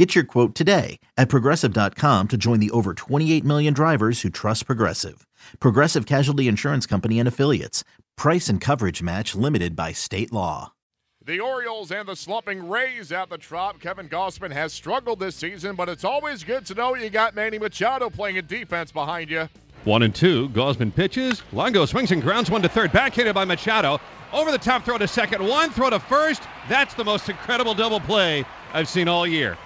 Get your quote today at progressive.com to join the over 28 million drivers who trust Progressive. Progressive Casualty Insurance Company and Affiliates. Price and coverage match limited by state law. The Orioles and the slumping Rays at the Trop. Kevin Gausman has struggled this season, but it's always good to know you got Manny Machado playing a defense behind you. One and two. Gausman pitches. Longo swings and grounds one to third. Backhanded by Machado. Over the top throw to second. One throw to first. That's the most incredible double play I've seen all year.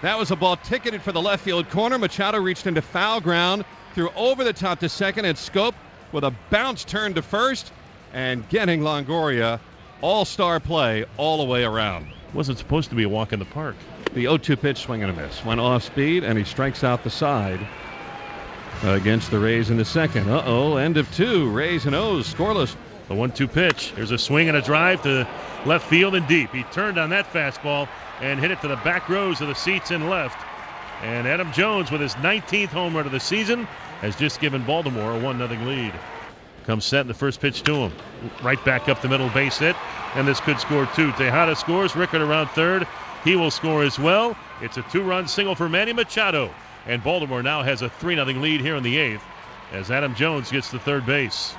That was a ball ticketed for the left field corner. Machado reached into foul ground, threw over the top to second, and Schoop with a bounce turn to first, and getting Longoria all star play all the way around. Wasn't supposed to be a walk in the park. The 0 2 pitch swing and a miss. Went off speed, and he strikes out the side against the Rays in the second. Uh oh, end of two. Rays and O's scoreless. The 1 2 pitch. There's a swing and a drive to left field and deep. He turned on that fastball and hit it to the back rows of the seats in left. And Adam Jones, with his 19th home run of the season, has just given Baltimore a 1 0 lead. Comes set in the first pitch to him. Right back up the middle base hit, and this could score two. Tejada scores, Rickard around third. He will score as well. It's a two run single for Manny Machado. And Baltimore now has a 3 0 lead here in the eighth as Adam Jones gets to third base.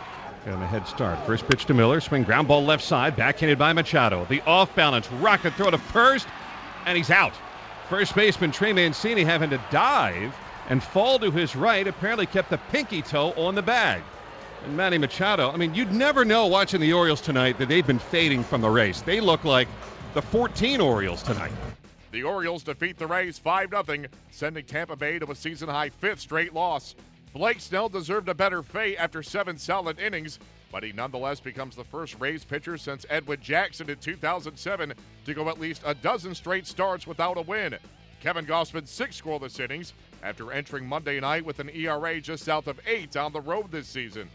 And a head start. First pitch to Miller. Swing ground ball left side. Backhanded by Machado. The off balance rocket throw to first and he's out. First baseman Trey Mancini having to dive and fall to his right apparently kept the pinky toe on the bag. And Manny Machado, I mean, you'd never know watching the Orioles tonight that they've been fading from the race. They look like the 14 Orioles tonight. The Orioles defeat the Rays 5 0, sending Tampa Bay to a season high fifth straight loss. Blake Snell deserved a better fate after seven solid innings, but he nonetheless becomes the first Rays pitcher since Edwin Jackson in 2007 to go at least a dozen straight starts without a win. Kevin Gausman six scoreless innings after entering Monday night with an ERA just south of eight on the road this season.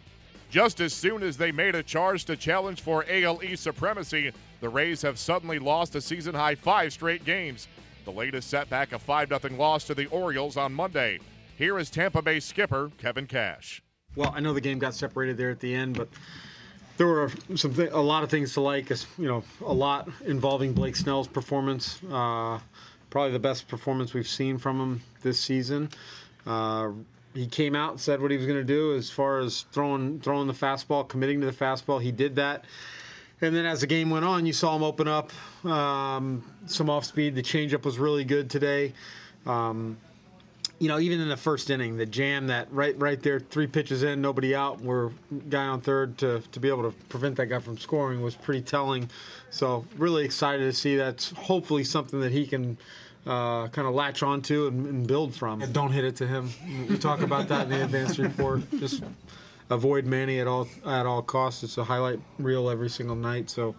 Just as soon as they made a charge to challenge for ALE supremacy, the Rays have suddenly lost a season high five straight games. The latest setback a 5 0 loss to the Orioles on Monday. Here is Tampa Bay skipper Kevin Cash. Well, I know the game got separated there at the end, but there were some th- a lot of things to like. You know, a lot involving Blake Snell's performance. Uh, probably the best performance we've seen from him this season. Uh, he came out said what he was going to do as far as throwing throwing the fastball, committing to the fastball. He did that. And then as the game went on, you saw him open up um, some off speed. The changeup was really good today. Um, you know, even in the first inning, the jam that right right there, three pitches in, nobody out, we're guy on third to, to be able to prevent that guy from scoring was pretty telling. So really excited to see that's hopefully something that he can uh, kind of latch onto and, and build from. And don't hit it to him. We talk about that in the advanced report. Just avoid Manny at all at all costs. It's a highlight reel every single night. So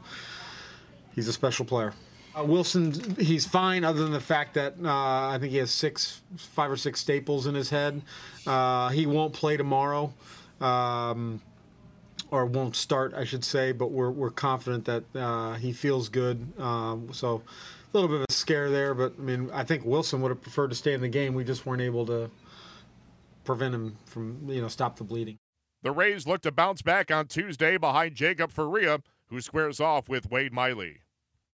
he's a special player. Uh, Wilson, he's fine, other than the fact that uh, I think he has six, five or six staples in his head. Uh, he won't play tomorrow, um, or won't start, I should say. But we're we're confident that uh, he feels good. Um, so a little bit of a scare there, but I mean, I think Wilson would have preferred to stay in the game. We just weren't able to prevent him from, you know, stop the bleeding. The Rays look to bounce back on Tuesday behind Jacob Faria, who squares off with Wade Miley.